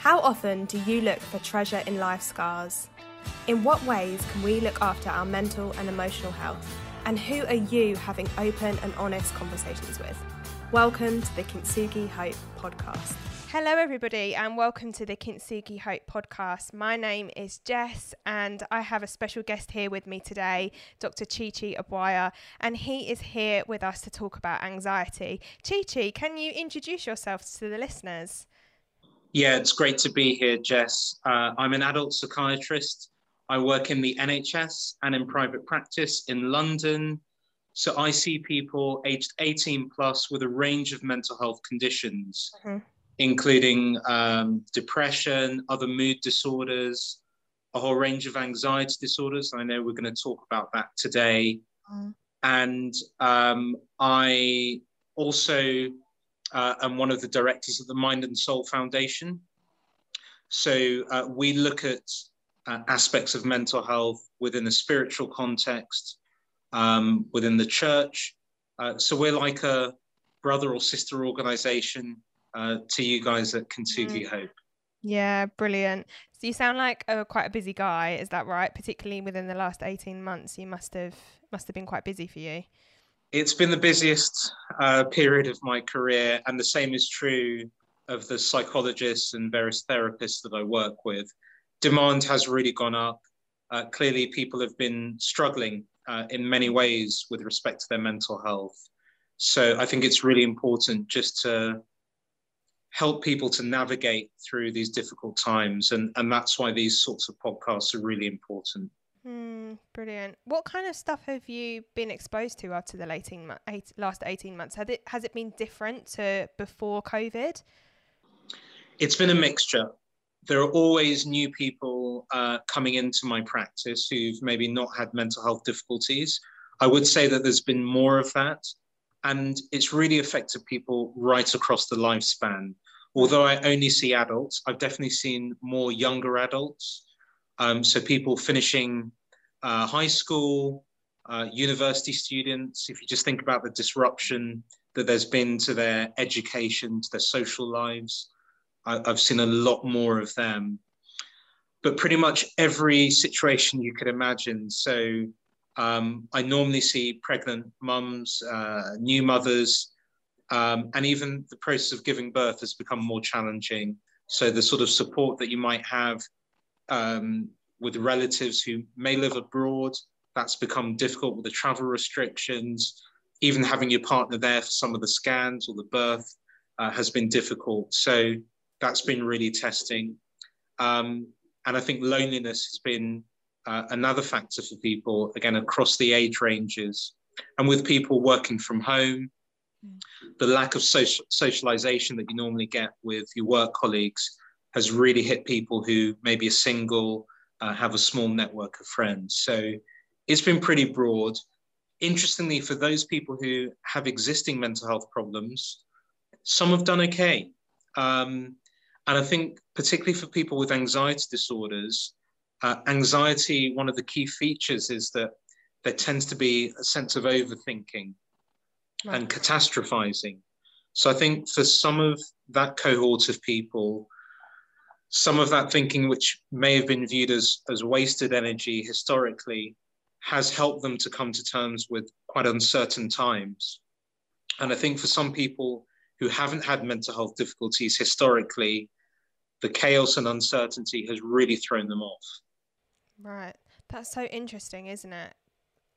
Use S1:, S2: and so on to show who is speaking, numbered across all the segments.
S1: How often do you look for treasure in life scars? In what ways can we look after our mental and emotional health? And who are you having open and honest conversations with? Welcome to the Kintsugi Hope podcast. Hello, everybody, and welcome to the Kintsugi Hope podcast. My name is Jess, and I have a special guest here with me today, Dr. Chichi Chi Obuaya, and he is here with us to talk about anxiety. Chi Chi, can you introduce yourself to the listeners?
S2: Yeah, it's great to be here, Jess. Uh, I'm an adult psychiatrist. I work in the NHS and in private practice in London. So I see people aged 18 plus with a range of mental health conditions, mm-hmm. including um, depression, other mood disorders, a whole range of anxiety disorders. I know we're going to talk about that today. Mm. And um, I also uh, and one of the directors of the Mind and Soul Foundation. So uh, we look at uh, aspects of mental health within a spiritual context, um, within the church. Uh, so we're like a brother or sister organization uh, to you guys at Kintsugi mm. Hope.
S1: Yeah, brilliant. So you sound like a, quite a busy guy, is that right? Particularly within the last 18 months, you must have must have been quite busy for you.
S2: It's been the busiest uh, period of my career, and the same is true of the psychologists and various therapists that I work with. Demand has really gone up. Uh, clearly, people have been struggling uh, in many ways with respect to their mental health. So I think it's really important just to help people to navigate through these difficult times. And, and that's why these sorts of podcasts are really important.
S1: Mm, brilliant. What kind of stuff have you been exposed to after the 18 eight, last 18 months? Has it, has it been different to before COVID?
S2: It's been a mixture. There are always new people uh, coming into my practice who've maybe not had mental health difficulties. I would say that there's been more of that. And it's really affected people right across the lifespan. Although I only see adults, I've definitely seen more younger adults um, so people finishing uh, high school, uh, university students, if you just think about the disruption that there's been to their education, to their social lives, I, have seen a lot more of them. But pretty much every situation you could imagine. So um, I normally see pregnant mums, uh, new mothers, um, and even the process of giving birth has become more challenging. So the sort of support that you might have um, with relatives who may live abroad. That's become difficult with the travel restrictions. Even having your partner there for some of the scans or the birth uh, has been difficult. So that's been really testing. Um, and I think loneliness has been uh, another factor for people, again, across the age ranges. And with people working from home, the lack of social, socialization that you normally get with your work colleagues has really hit people who maybe are single, uh, have a small network of friends. So it's been pretty broad. Interestingly, for those people who have existing mental health problems, some have done okay. Um, and I think, particularly for people with anxiety disorders, uh, anxiety, one of the key features is that there tends to be a sense of overthinking right. and catastrophizing. So I think for some of that cohort of people, some of that thinking, which may have been viewed as, as wasted energy historically, has helped them to come to terms with quite uncertain times. And I think for some people who haven't had mental health difficulties historically, the chaos and uncertainty has really thrown them off.
S1: Right. That's so interesting, isn't it?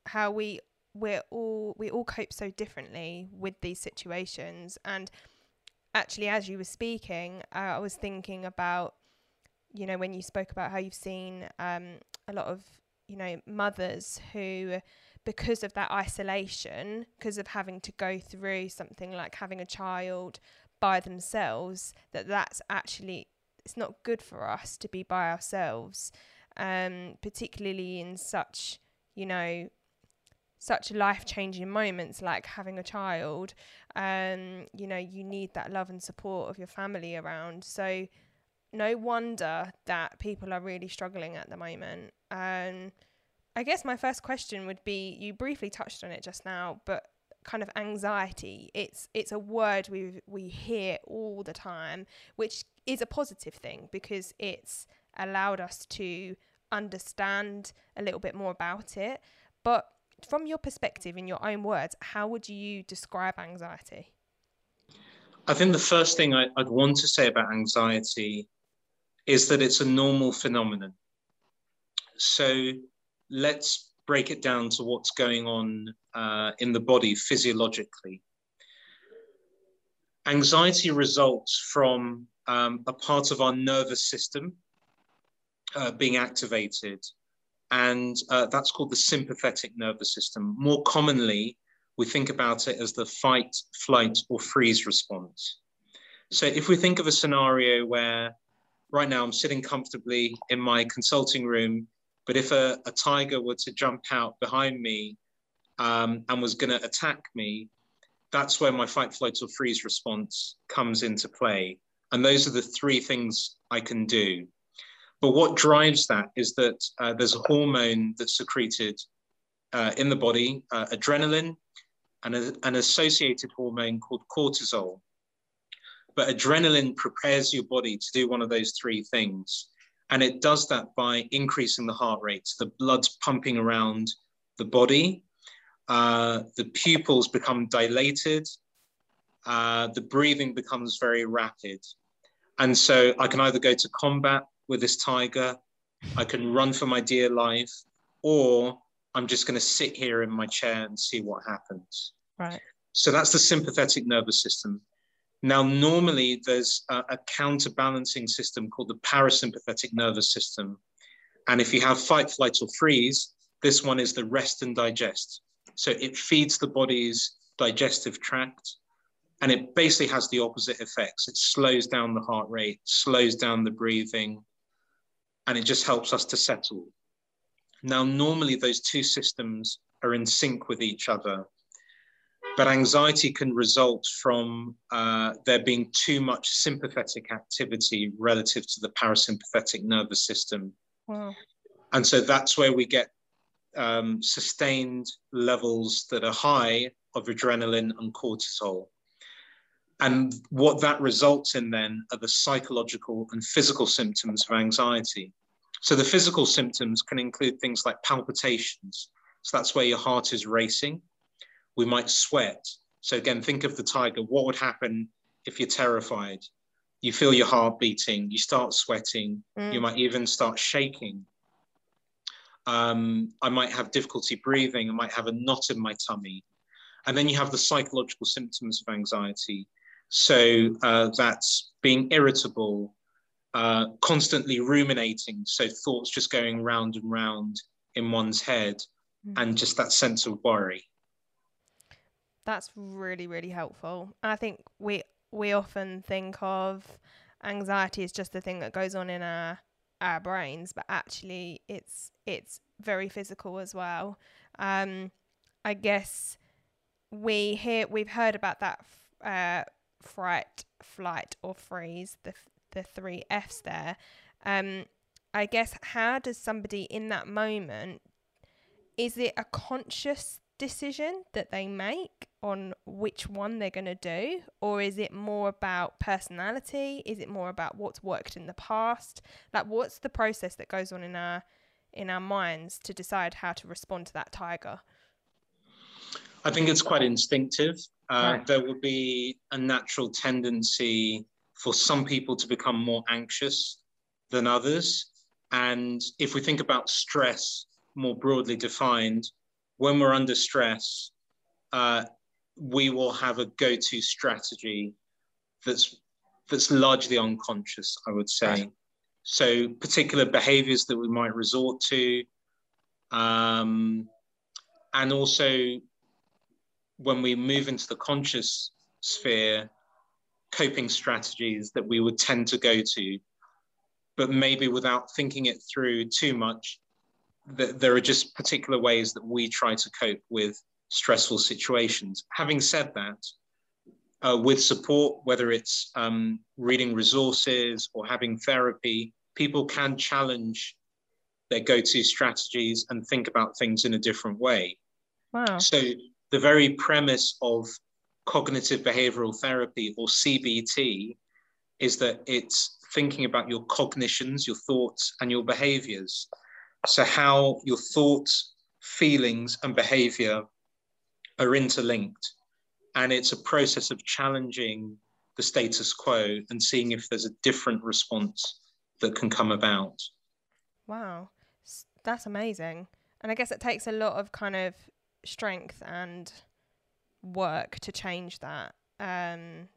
S1: How we we're all we all cope so differently with these situations and actually as you were speaking uh, i was thinking about you know, when you spoke about how you've seen um, a lot of, you know, mothers who, because of that isolation, because of having to go through something like having a child by themselves, that that's actually it's not good for us to be by ourselves, um, particularly in such, you know, such life changing moments like having a child. Um, you know, you need that love and support of your family around. So no wonder that people are really struggling at the moment. Um, I guess my first question would be you briefly touched on it just now, but kind of anxiety it's it's a word we we hear all the time which is a positive thing because it's allowed us to understand a little bit more about it but from your perspective in your own words how would you describe anxiety
S2: i think the first thing I, i'd want to say about anxiety is that it's a normal phenomenon so let's break it down to what's going on uh, in the body physiologically. Anxiety results from um, a part of our nervous system uh, being activated, and uh, that's called the sympathetic nervous system. More commonly, we think about it as the fight, flight, or freeze response. So, if we think of a scenario where right now I'm sitting comfortably in my consulting room but if a, a tiger were to jump out behind me um, and was going to attack me, that's where my fight, flight, or freeze response comes into play. And those are the three things I can do. But what drives that is that uh, there's a hormone that's secreted uh, in the body, uh, adrenaline, and a, an associated hormone called cortisol. But adrenaline prepares your body to do one of those three things. And it does that by increasing the heart rate. The blood's pumping around the body. Uh, the pupils become dilated. Uh, the breathing becomes very rapid. And so I can either go to combat with this tiger, I can run for my dear life, or I'm just going to sit here in my chair and see what happens.
S1: Right.
S2: So that's the sympathetic nervous system. Now, normally there's a, a, counterbalancing system called the parasympathetic nervous system. And if you have fight, flight, or freeze, this one is the rest and digest. So it feeds the body's digestive tract and it basically has the opposite effects. It slows down the heart rate, slows down the breathing, and it just helps us to settle. Now, normally those two systems are in sync with each other. But anxiety can result from uh, there being too much sympathetic activity relative to the parasympathetic nervous system. Wow. And so that's where we get um, sustained levels that are high of adrenaline and cortisol. And what that results in then are the psychological and physical symptoms of anxiety. So the physical symptoms can include things like palpitations. So that's where your heart is racing we might sweat. So again, think of the tiger. What would happen if you're terrified? You feel your heart beating, you start sweating, mm. you might even start shaking. Um, I might have difficulty breathing, I might have a knot in my tummy. And then you have the psychological symptoms of anxiety. So uh, that's being irritable, uh, constantly ruminating, so thoughts just going round and round in one's head, mm. and just that sense of worry.
S1: That's really, really helpful. I think we we often think of anxiety as just the thing that goes on in our our brains, but actually it's it's very physical as well. Um, I guess we hear we've heard about that uh, fright, flight, or freeze, the the three Fs there. Um, I guess how does somebody in that moment? Is it a conscious decision that they make on which one they're going to do or is it more about personality? Is it more about what's worked in the past? Like what's the process that goes on in our in our minds to decide how to respond to that tiger?
S2: I think it's quite instinctive. Uh, right. there would be a natural tendency for some people to become more anxious than others. And if we think about stress more broadly defined when we're under stress, uh, we will have a go-to strategy that's that's largely unconscious, I would say. Right. So particular behaviors that we might resort to, um, and also when we move into the conscious sphere, coping strategies that we would tend to go to, but maybe without thinking it through too much, that there are just particular ways that we try to cope with stressful situations. Having said that, uh, with support, whether it's um, reading resources or having therapy, people can challenge their go to strategies and think about things in a different way.
S1: Wow.
S2: So the very premise of cognitive behavioral therapy or CBT is that it's thinking about your cognitions, your thoughts, and your behaviors. So, how your thoughts, feelings, and behavior are interlinked. And it's a process of challenging the status quo and seeing if there's a different response that can come about.
S1: Wow, that's amazing. And I guess it takes a lot of kind of strength and work to change that, um,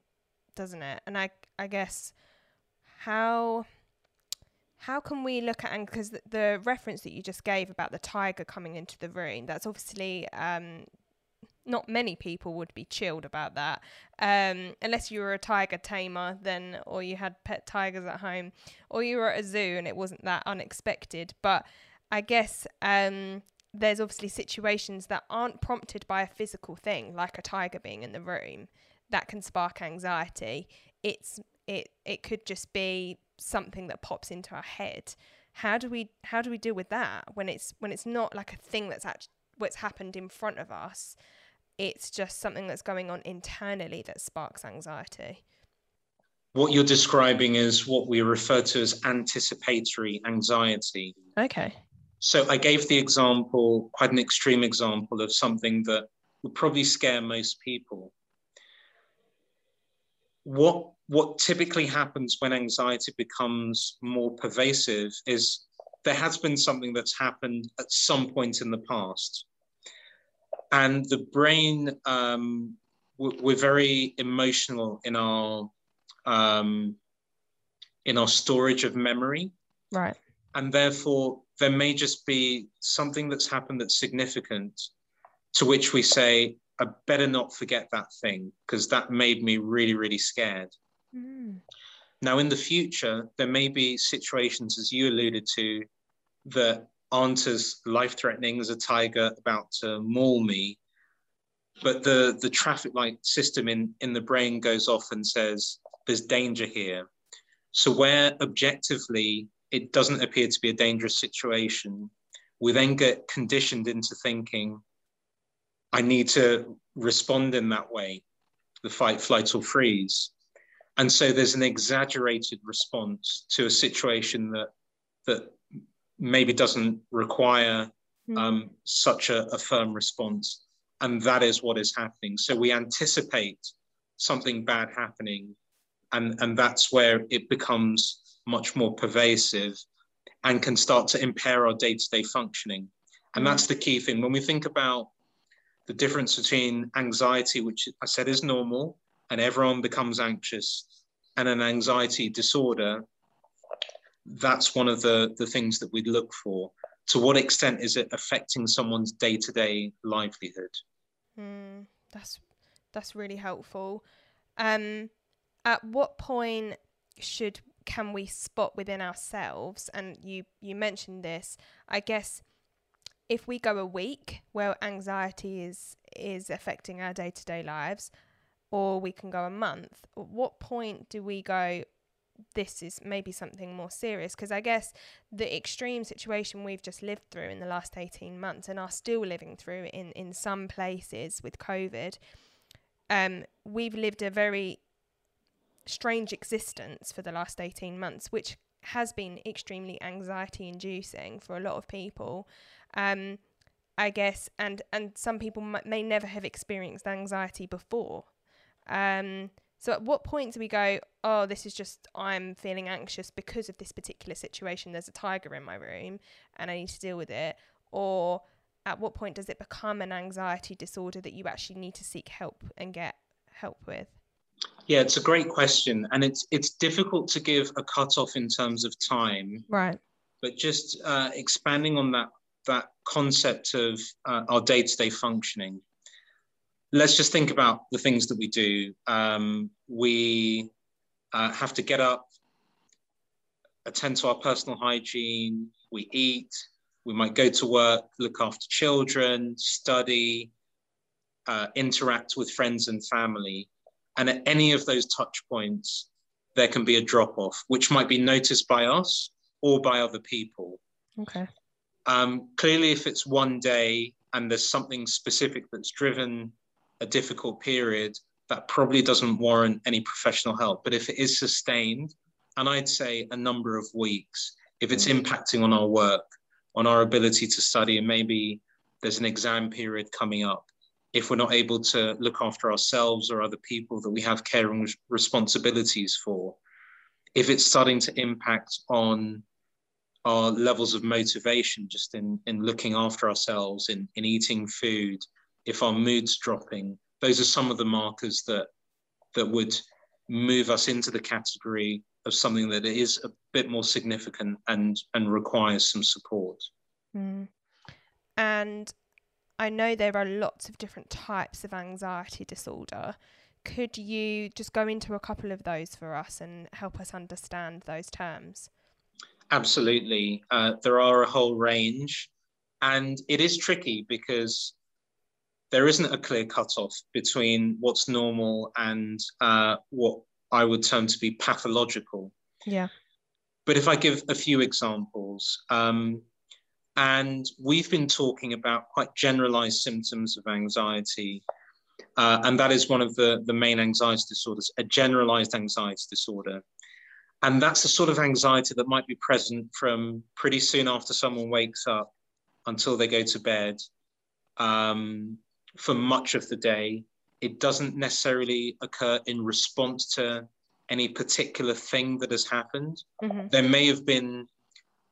S1: doesn't it? And I, I guess how how can we look at and because the, reference that you just gave about the tiger coming into the room that's obviously um, not many people would be chilled about that. Um, unless you were a tiger tamer then or you had pet tigers at home or you were at a zoo and it wasn't that unexpected. But i guess um, there's obviously situations that aren't prompted by a physical thing like a tiger being in the room that can spark anxiety. It's it it could just be something that pops into our head. How do we how do we deal with that when it's when it's not like a thing that's actually what's happened in front of us? It's just something that's going on internally that sparks anxiety.
S2: What you're describing is what we refer to as anticipatory anxiety.
S1: Okay.
S2: So i gave the example quite an extreme example of something that would probably scare most people. What what typically happens when anxiety becomes more pervasive is there has been something that's happened at some point in the past. And the brain, um, we're very emotional in our um, in our storage of memory.
S1: Right.
S2: And therefore, there may just be something that's happened that's significant, to which we say, I better not forget that thing because that made me really, really scared. Mm. Now, in the future, there may be situations, as you alluded to, that aren't as life threatening as a tiger about to maul me. But the, the traffic light system in, in the brain goes off and says, there's danger here. So, where objectively it doesn't appear to be a dangerous situation, we then get conditioned into thinking, I need to respond in that way, the fight, flight, or freeze. And so there's an exaggerated response to a situation that that maybe doesn't require mm. um, such a, a firm response. And that is what is happening. So we anticipate something bad happening, and, and that's where it becomes much more pervasive and can start to impair our day to day functioning. And mm. that's the key thing. When we think about the difference between anxiety, which I said is normal, and everyone becomes anxious, and an anxiety disorder, that's one of the, the things that we'd look for. To what extent is it affecting someone's day to day livelihood?
S1: Mm, that's that's really helpful. Um, at what point should can we spot within ourselves? And you you mentioned this. I guess if we go a week where anxiety is is affecting our day to day lives, or we can go a month. At what point do we go, this is maybe something more serious? Because I guess the extreme situation we've just lived through in the last 18 months and are still living through in, in some places with COVID, um, we've lived a very strange existence for the last 18 months, which has been extremely anxiety inducing for a lot of people. Um, I guess, and and some people m- may never have experienced anxiety before. Um, so at what point do we go, oh, this is just I'm feeling anxious because of this particular situation. There's a tiger in my room and I need to deal with it. Or at what point does it become an anxiety disorder that you actually need to seek help and get help with?
S2: Yeah, it's a great question, and it's it's difficult to give a cutoff in terms of time.
S1: Right.
S2: But just uh, expanding on that that concept of uh, our day to day functioning let's just think about the things that we do. Um, we uh, have to get up, attend to our personal hygiene, we eat, we might go to work, look after children, study, uh, interact with friends and family. And at any of those touch points, there can be a drop off, which might be noticed by us or by other people.
S1: Okay.
S2: Um, clearly, if it's one day and there's something specific that's driven a difficult period, that probably doesn't warrant any professional help. But if it is sustained, and I'd say a number of weeks, if it's mm. impacting on our work, on our ability to study, and maybe there's an exam period coming up, if we're not able to look after ourselves or other people that we have care and responsibilities for, if it's starting to impact on our levels of motivation just in, in looking after ourselves, in, in eating food, if our mood's dropping, those are some of the markers that that would move us into the category of something that is a bit more significant and and requires some support.
S1: Mm. And I know there are lots of different types of anxiety disorder. Could you just go into a couple of those for us and help us understand those terms?
S2: Absolutely. Uh, there are a whole range, and it is tricky because there isn't a clear cutoff between what's normal and uh, what I would term to be pathological.
S1: Yeah.
S2: But if I give a few examples, um, and we've been talking about quite generalized symptoms of anxiety, uh, and that is one of the, the main anxiety disorders, a generalized anxiety disorder. And that's the sort of anxiety that might be present from pretty soon after someone wakes up until they go to bed. Um, for much of the day. It doesn't necessarily occur in response to any particular thing that has happened. Mm-hmm. There may have been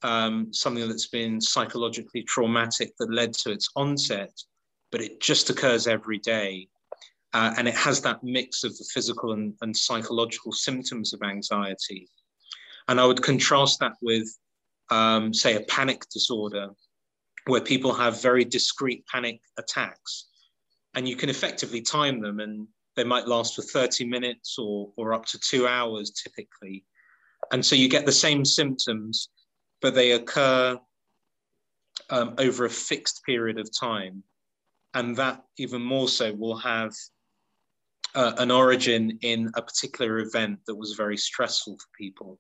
S2: um, something that's been psychologically traumatic that led to its onset, but it just occurs every day. Uh, and it has that mix of the physical and, and psychological symptoms of anxiety. And I would contrast that with, um, say, a panic disorder, where people have very discrete panic attacks and you can effectively time them and they might last for 30 minutes or, or up to two hours typically. And so you get the same symptoms, but they occur um, over a fixed period of time. And that even more so will have uh, an origin in a particular event that was very stressful for people.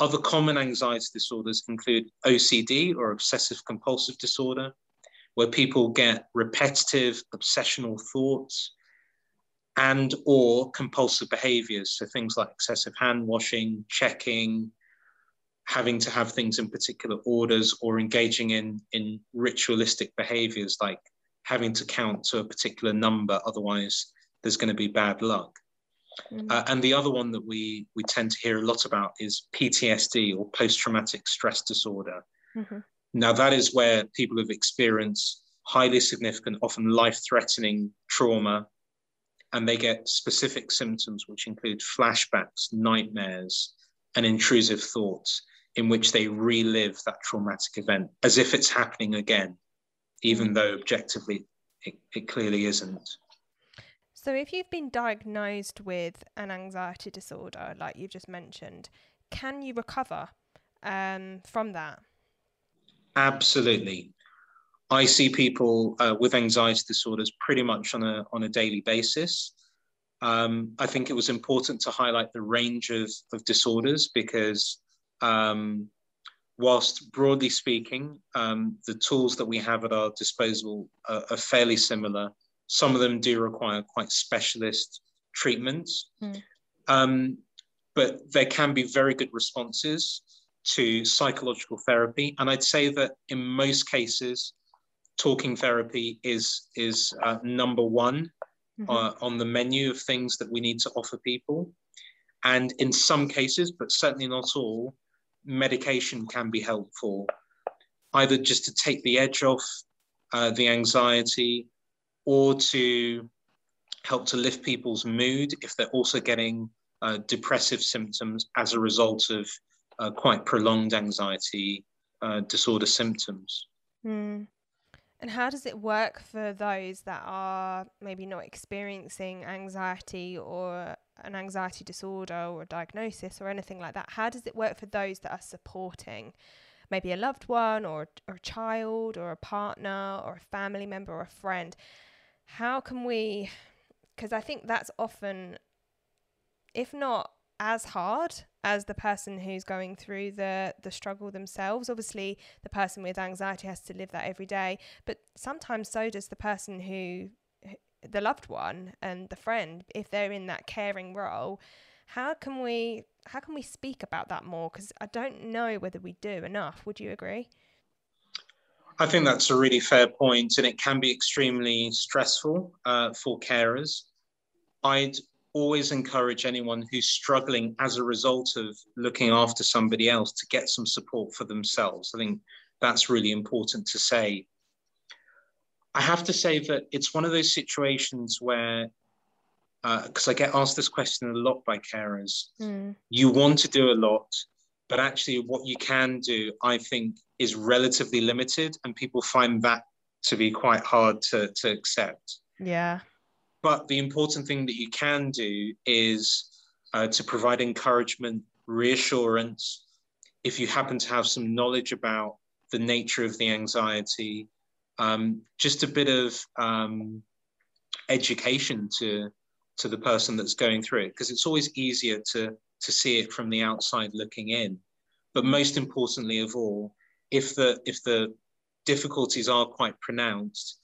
S2: Other common anxiety disorders include OCD or obsessive compulsive disorder, where people get repetitive obsessional thoughts and or compulsive behaviors so things like excessive hand washing checking having to have things in particular orders or engaging in in ritualistic behaviors like having to count to a particular number otherwise there's going to be bad luck mm-hmm. uh, and the other one that we we tend to hear a lot about is ptsd or post-traumatic stress disorder mm-hmm. Now, that is where people have experienced highly significant, often life threatening trauma, and they get specific symptoms, which include flashbacks, nightmares, and intrusive thoughts in which they relive that traumatic event as if it's happening again, even though objectively it, it clearly isn't.
S1: So, if you've been diagnosed with an anxiety disorder, like you just mentioned, can you recover um, from that?
S2: Absolutely. I see people uh, with anxiety disorders pretty much on a, on a daily basis. Um, I think it was important to highlight the range of, of disorders because, um, whilst broadly speaking, um, the tools that we have at our disposal are, are, fairly similar. Some of them do require quite specialist treatments, mm. but there can be very good responses to psychological therapy. And I'd say that in most cases, talking therapy is, is uh, number one mm-hmm. uh, on the menu of things that we need to offer people. And in some cases, but certainly not all, medication can be helpful, either just to take the edge off uh, the anxiety or to help to lift people's mood if they're also getting uh, depressive symptoms as a result of uh, quite prolonged anxiety uh, disorder symptoms.
S1: Mm. And how does it work for those that are maybe not experiencing anxiety or an anxiety disorder or a diagnosis or anything like that? How does it work for those that are supporting maybe a loved one or, or a child or a partner or a family member or a friend? How can we, because I think that's often, if not as hard as the person who's going through the the struggle themselves. Obviously the person with anxiety has to live that every day but sometimes so does the person who the loved one and the friend if they're in that caring role. How can we how can we speak about that more? Because i don't know whether we do enough. Would you agree?
S2: I think that's a really fair point and it can be extremely stressful uh, for carers. I'd always encourage anyone who's struggling as a result of looking after somebody else to get some support for themselves i think that's really important to say I have to say that it's one of those situations where, because uh, I get asked this question a lot by carers, mm. you want to do a lot, but actually, what you can do, I think, is relatively limited, and people find that to be quite hard to, to accept.
S1: Yeah.
S2: But the important thing that you can do is uh, to provide encouragement, reassurance. If you happen to have some knowledge about the nature of the anxiety, um, just a bit of um, education to to the person that's going through it because it's always easier to to see it from the outside looking in but most importantly of all if the if the difficulties are quite pronounced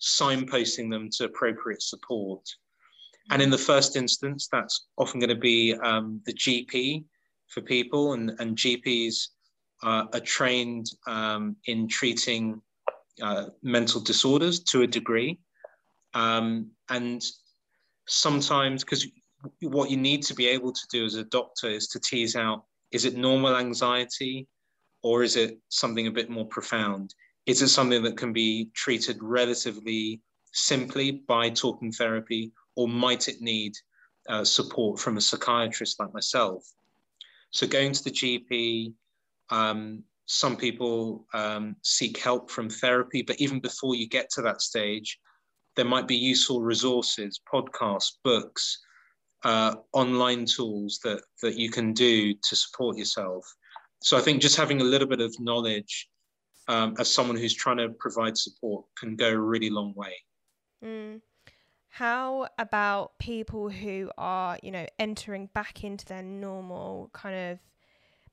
S2: signposting them to appropriate support and in the first instance that's often going to be um, the gp for people and, and gps uh, are trained um, in treating uh, mental disorders to a degree. Um, and sometimes, because what you need to be able to do as a doctor is to tease out is it normal anxiety or is it something a bit more profound? Is it something that can be treated relatively simply by talking therapy, or might it need uh, support from a psychiatrist like myself? So, going to the GP, um, some people um, seek help from therapy, but even before you get to that stage, there might be useful resources, podcasts, books, uh, online tools that that you can do to support yourself. So I think just having a little bit of knowledge um, as someone who's trying to provide support can go a really long way.
S1: Mm. How about people who are, you know, entering back into their normal kind of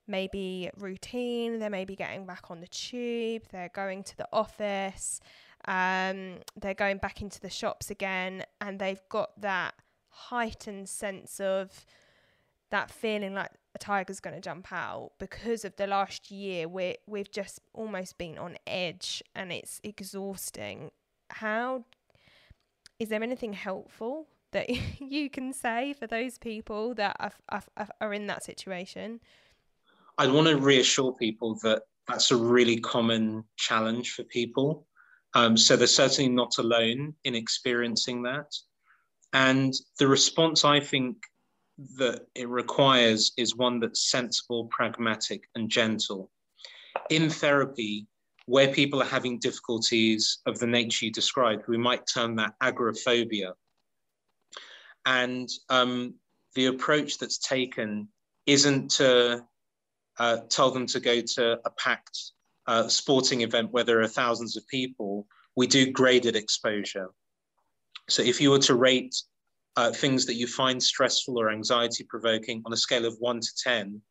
S1: maybe routine, they may be getting back on the tube, they're going to the office, um, they're going back into the shops again, and they've got that heightened sense of that feeling like a tiger's going to jump out because of the last year we we've just almost been on edge and it's exhausting how is there anything helpful that you can say for those people that are, are, are in that situation
S2: I want to reassure people that that's a really common challenge for people. Um, so they're certainly not alone in experiencing that. And the response I think that it requires is one that's sensible, pragmatic, and gentle. In therapy, where people are having difficulties of the nature you described, we might term that agoraphobia. And um, the approach that's taken isn't to uh, tell them to go to a packed uh, sporting event where there are thousands of people, we do graded exposure. So if you were to rate uh, things that you find stressful or anxiety provoking on a scale of one to 10,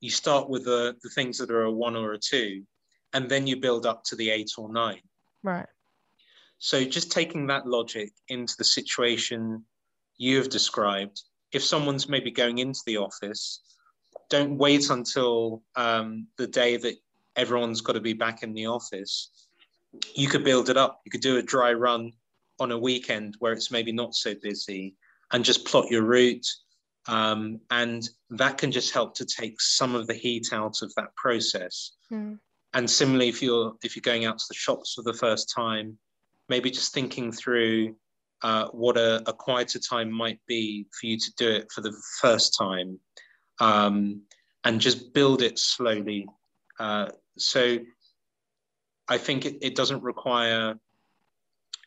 S2: you start with the, the things that are a one or a two, and then you build up to the eight or nine.
S1: Right.
S2: So just taking that logic into the situation you have described, if someone's maybe going into the office don't wait until um, the day that everyone's got to be back in the office. You could build it up. You could do a dry run on a weekend where it's maybe not so busy and just plot your route. Um, and that can just help to take some of the heat out of that process. Mm. And similarly, if you're if you're going out to the shops for the first time, maybe just thinking through uh, what a, a quieter time might be for you to do it for the first time um, and just build it slowly. Uh, so I think it, it doesn't require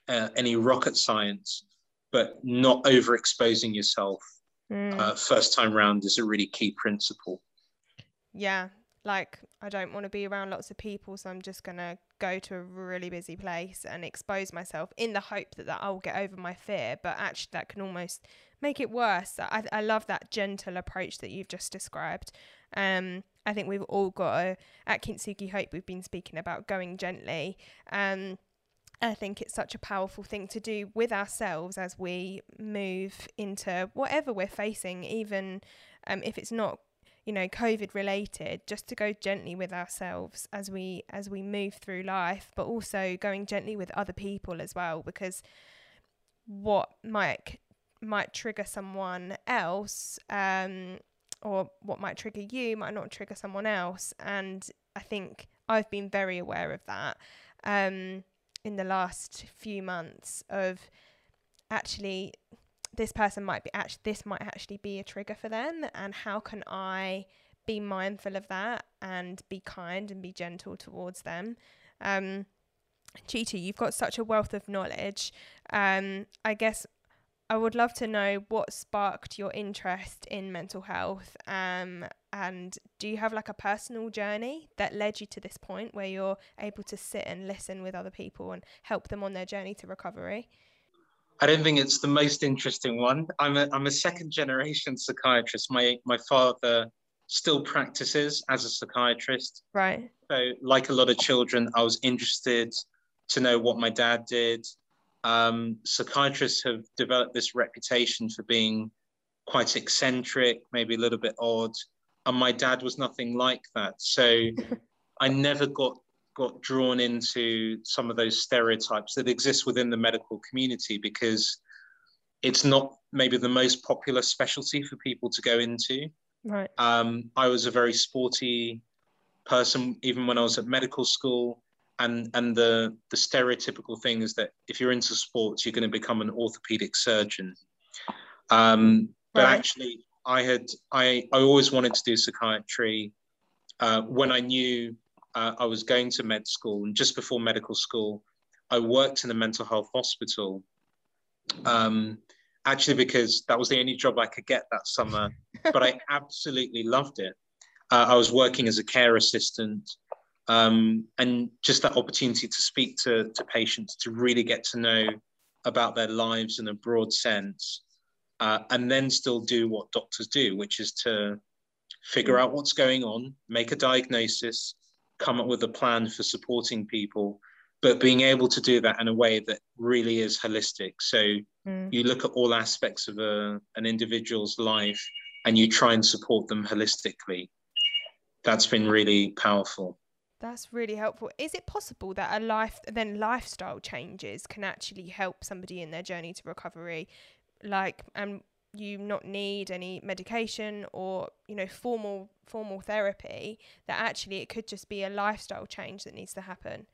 S2: uh, any rocket science, but not overexposing yourself mm. uh, first time round is a really key principle.
S1: Yeah, like I don't want to be around lots of people, so I'm just gonna go to a really busy place and expose myself in the hope that, that I'll get over my fear. But actually, that can almost make it worse. I, I love that gentle approach that you've just described. Um, I think we've all got a, at Kintsugi Hope. We've been speaking about going gently. Um, I think it's such a powerful thing to do with ourselves as we move into whatever we're facing, even um, if it's not you know covid related just to go gently with ourselves as we as we move through life but also going gently with other people as well because what might might trigger someone else um, or what might trigger you might not trigger someone else. And i think i've been very aware of that. Um, in the last few months of actually this person might be actually this might actually be a trigger for them and how can i be mindful of that and be kind and be gentle towards them um you've got such a wealth of knowledge. Um, I guess I would love to know what sparked your interest in mental health. Um, and do you have like a personal journey that led you to this point where you're able to sit and listen with other people and help them on their journey to recovery?
S2: I don't think it's the most interesting one. I'm a, I'm a second generation psychiatrist. My, my father still practices as a psychiatrist.
S1: Right.
S2: So, like a lot of children, I was interested to know what my dad did. Um, psychiatrists have developed this reputation for being quite eccentric, maybe a little bit odd. And my dad was nothing like that. So I never got got drawn into some of those stereotypes that exist within the medical community because it's not maybe the most popular specialty for people to go into.
S1: Right.
S2: Um, I was a very sporty person, even when I was at medical school. And, and the, the stereotypical thing is that if you're into sports, you're going to become an orthopedic surgeon. Um, but right. actually, I had I, I always wanted to do psychiatry. Uh, when I knew uh, I was going to med school, and just before medical school, I worked in a mental health hospital. Um, actually, because that was the only job I could get that summer, but I absolutely loved it. Uh, I was working as a care assistant, um, and just that opportunity to speak to, to patients, to really get to know about their lives in a broad sense, uh, and then still do what doctors do, which is to figure out what's going on, make a diagnosis, come up with a plan for supporting people, but being able to do that in a way that really is holistic. So mm. you look at all aspects of a, an individual's life and you try and support them holistically. That's been really powerful.
S1: That's really helpful. Is it possible that a life then lifestyle changes can actually help somebody in their journey to recovery, like and you not need any medication or you know formal formal therapy that actually it could just be a lifestyle change that needs to happen?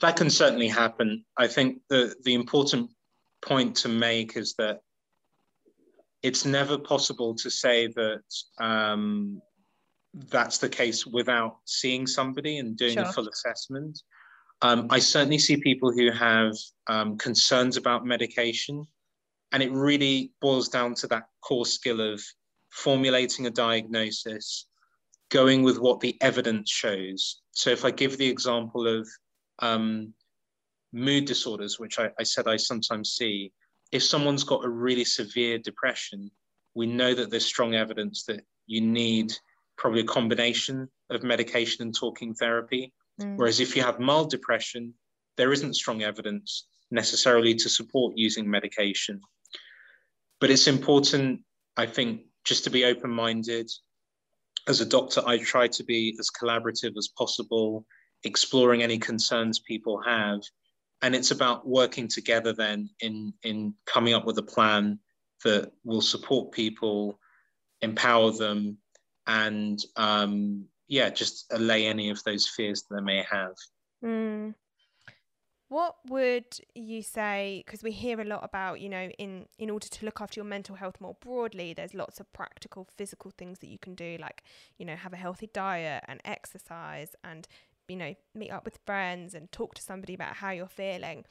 S2: That can certainly happen. I think the the important point to make is that it's never possible to say that um, that's the case without seeing somebody and doing sure. a full assessment um, i certainly see people who have um, concerns about medication and it really boils down to that core skill of formulating a diagnosis, going with what the evidence shows. So if I give the example of um, mood disorders, which I, I said I sometimes see, if someone's got a really severe depression, we know that there's strong evidence that you need probably a combination of medication and talking therapy. Mm. Whereas if you have mild depression, there isn't strong evidence necessarily to support using medication. But it's important, I think, just to be open minded. As a doctor, I try to be as collaborative as possible, exploring any concerns people have. And it's about working together then in, in coming up with a plan that will support people, empower them, and um, yeah, just allay any of those fears that they may have.
S1: Mm. What would you say? Because we hear a lot about, you know, in in order to look after your mental health more broadly, there's lots of practical physical things that you can do, like you know, have a healthy diet and exercise, and you know, meet up with friends and talk to somebody about how you're feeling.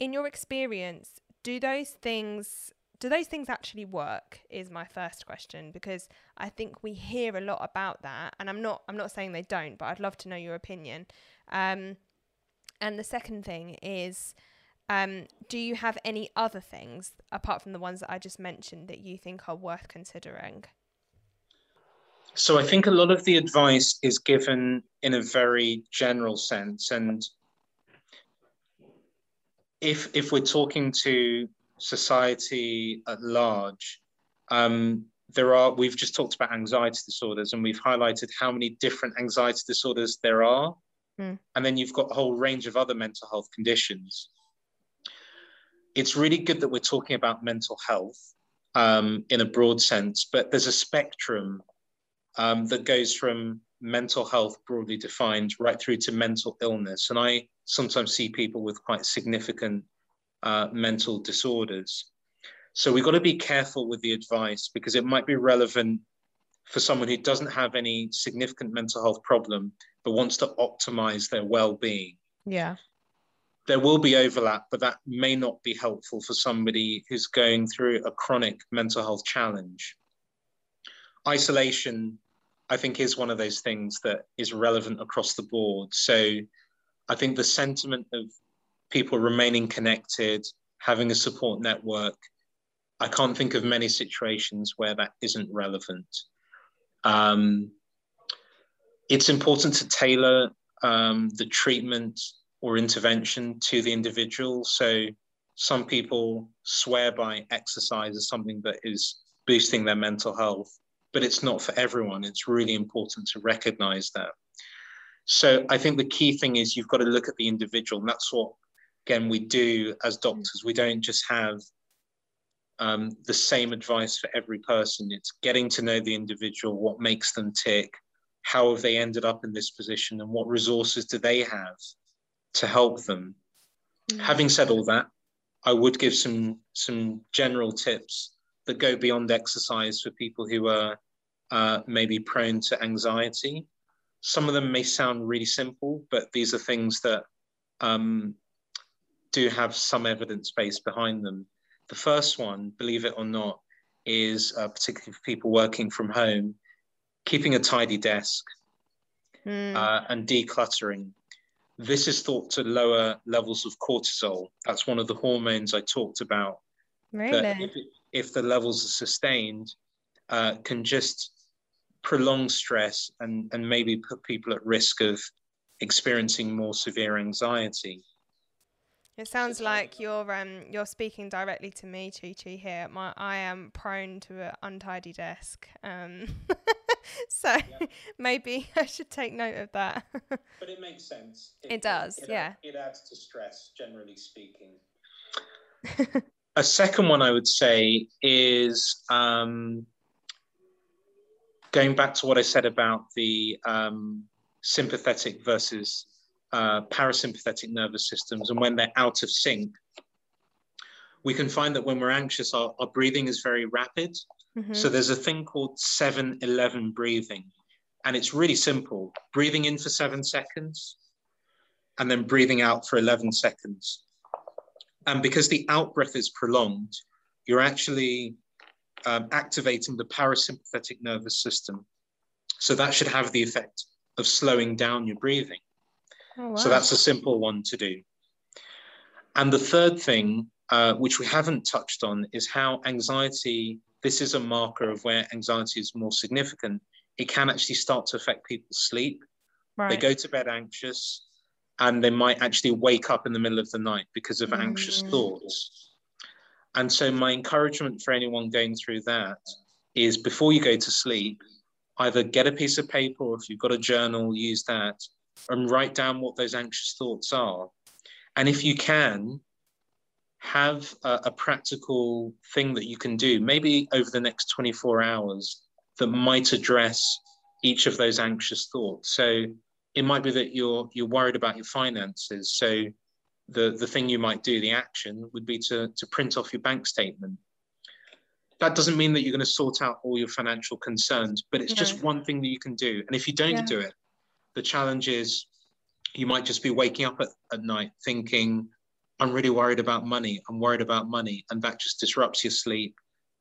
S1: In your experience, do those things do those things actually work? Is my first question because i think we hear a lot about that and i'm not i'm not saying they don't but i'd love to know your opinion. Um, and the second thing is um, do you have any other things apart from the ones that i just mentioned that you think are worth considering?
S2: So i think a lot of the advice is given in a very general sense and if if we're talking to society at large, um, there are, we've just talked about anxiety disorders and we've highlighted how many different anxiety disorders there are. Mm. And then you've got a whole range of other mental health conditions. It's really good that we're talking about mental health um, in a broad sense, but there's a spectrum um, that goes from mental health broadly defined right through to mental illness. And I sometimes see people with quite significant uh, mental disorders. So we've got to be careful with the advice because it might be relevant for someone who doesn't have any significant mental health problem but wants to optimize their well-being.
S1: Yeah.
S2: There will be overlap, but that may not be helpful for somebody who's going through a chronic mental health challenge. Isolation, I think, is one of those things that is relevant across the board. So I think the sentiment of people remaining connected, having a support network. I can't think of many situations where that isn't relevant. Um, it's important to tailor um, the treatment or intervention to the individual. So some people swear by exercise as something that is boosting their mental health, but it's not for everyone. It's really important to recognize that. So I think the key thing is you've got to look at the individual, and that's what again we do as doctors we don't just have um, the same advice for every person. It's getting to know the individual what makes them tick how have they ended up in this position and what resources do they have to help them. Mm-hmm. having said all that i would give some some general tips that go beyond exercise for people who are uh, maybe prone to anxiety. Some of them may sound really simple but these are things that um, do have some evidence base behind them. The first one, believe it or not, is uh, particularly for people working from home, keeping a tidy desk mm. uh, and decluttering. This is thought to lower levels of cortisol. That's one of the hormones I talked about.
S1: Really?
S2: If, if the levels are sustained, uh, can just prolong stress and, and maybe put people at risk of experiencing more severe anxiety.
S1: It sounds like you're um you're speaking directly to me, Chi Chi. Here, my I am prone to an untidy desk. Um, so yeah. maybe I should take note of that.
S2: but it makes sense.
S1: It, it does,
S2: it,
S1: yeah.
S2: It adds to stress, generally speaking. a second one I would say is um, going back to what I said about the um, sympathetic versus uh, parasympathetic nervous systems and when they're out of sync, we can find that when we're anxious, our, our breathing is very rapid. Mm-hmm. So there's a thing called 7 11 breathing. And it's really simple breathing in for seven seconds and then breathing out for 11 seconds. And because the out breath is prolonged, you're actually um, activating the parasympathetic nervous system. So that should have the effect of slowing down your breathing. Oh, wow. So that's a simple one to do. And the third thing, uh, which we haven't touched on, is how anxiety, this is a marker of where anxiety is more significant. It can actually start to affect people's sleep. Right. They go to bed anxious and they might actually wake up in the middle of the night because of mm. anxious thoughts. And so, my encouragement for anyone going through that is before you go to sleep, either get a piece of paper or if you've got a journal, use that and write down what those anxious thoughts are. And if you can, have a, a, practical thing that you can do, maybe over the next 24 hours, that might address each of those anxious thoughts. So it might be that you're you're worried about your finances. So the, the thing you might do, the action, would be to, to print off your bank statement. That doesn't mean that you're going to sort out all your financial concerns, but it's just one thing that you can do. And if you don't yeah. do it, the challenge is you might just be waking up at, at night thinking, I'm really worried about money. I'm worried about money. And that just disrupts your sleep,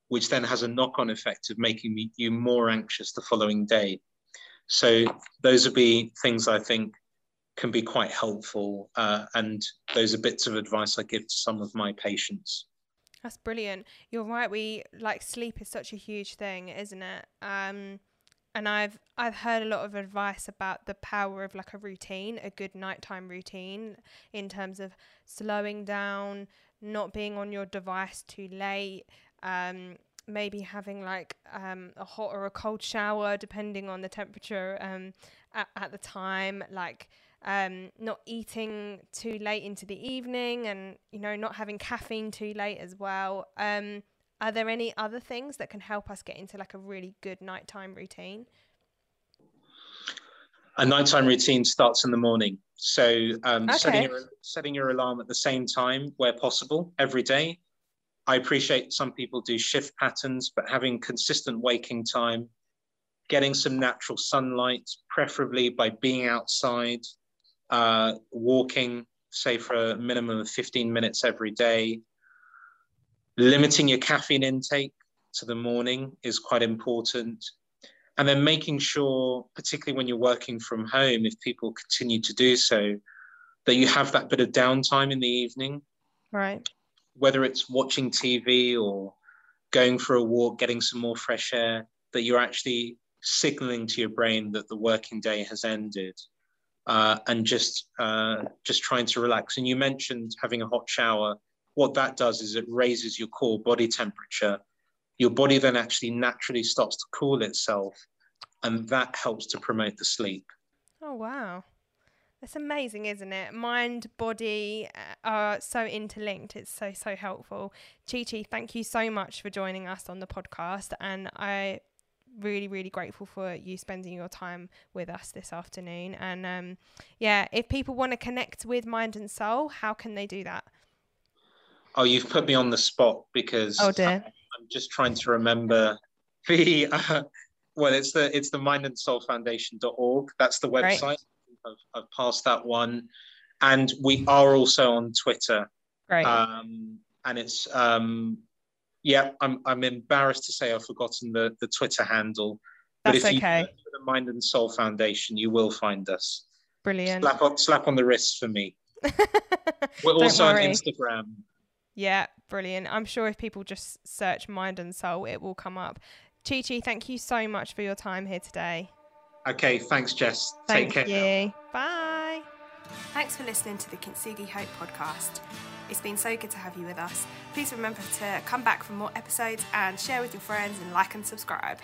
S2: which then has a knock on effect of making you more anxious the following day. So, those would be things I think can be quite helpful. Uh, and those are bits of advice I give to some of my patients.
S1: That's brilliant. You're right. We like sleep is such a huge thing, isn't it? Um, and I've I've heard a lot of advice about the power of like a routine, a good nighttime routine, in terms of slowing down, not being on your device too late, um, maybe having like um, a hot or a cold shower depending on the temperature um, at, at the time, like um, not eating too late into the evening and you know not having caffeine too late as well um, are there any other things that can help us get into like a really good nighttime routine
S2: a nighttime routine starts in the morning so um, okay. setting, your, setting your alarm at the same time where possible every day i appreciate some people do shift patterns but having consistent waking time getting some natural sunlight preferably by being outside uh, walking, say for a minimum of 15 minutes every day. Limiting your caffeine intake to the morning is quite important. And then making sure, particularly when you're working from home, if people continue to do so, that you have that bit of downtime in the evening.
S1: Right.
S2: Whether it's watching TV or going for a walk, getting some more fresh air, that you're actually signaling to your brain that the working day has ended uh, and just uh, just trying to relax. And you mentioned having a hot shower. What that does is it raises your core body temperature. Your body then actually naturally starts to cool itself, and that helps to promote the sleep.
S1: Oh wow. That's amazing, isn't it? Mind, body uh, are so interlinked. It's so, so helpful. Chi Chi, thank you so much for joining us on the podcast. And I really really grateful for you spending your time with us this afternoon and um, yeah if people want to connect with mind and soul how can they do that
S2: oh you've put me on the spot because
S1: oh dear
S2: i'm just trying to remember the uh, well it's the it's the mind and soul foundation.org that's the website right. I've, I've, passed that one and we are also on twitter
S1: right
S2: um, and it's um, yeah, I'm, I'm embarrassed to say I've forgotten the, the Twitter handle.
S1: That's but if okay. you
S2: the Mind and Soul Foundation, you will find us.
S1: Brilliant.
S2: Slap on, slap on the wrist for me. We're also worry. on Instagram.
S1: Yeah, brilliant. I'm sure if people just search Mind and Soul, it will come up. Chi Chi, thank you so much for your time here today.
S2: Okay, thanks, Jess.
S1: Thank
S2: Take
S1: care. You. Bye. Thanks for listening to the Kintsugi Hope podcast. It's been so good to have you with us. Please remember to come back for more episodes and share with your friends and like and subscribe.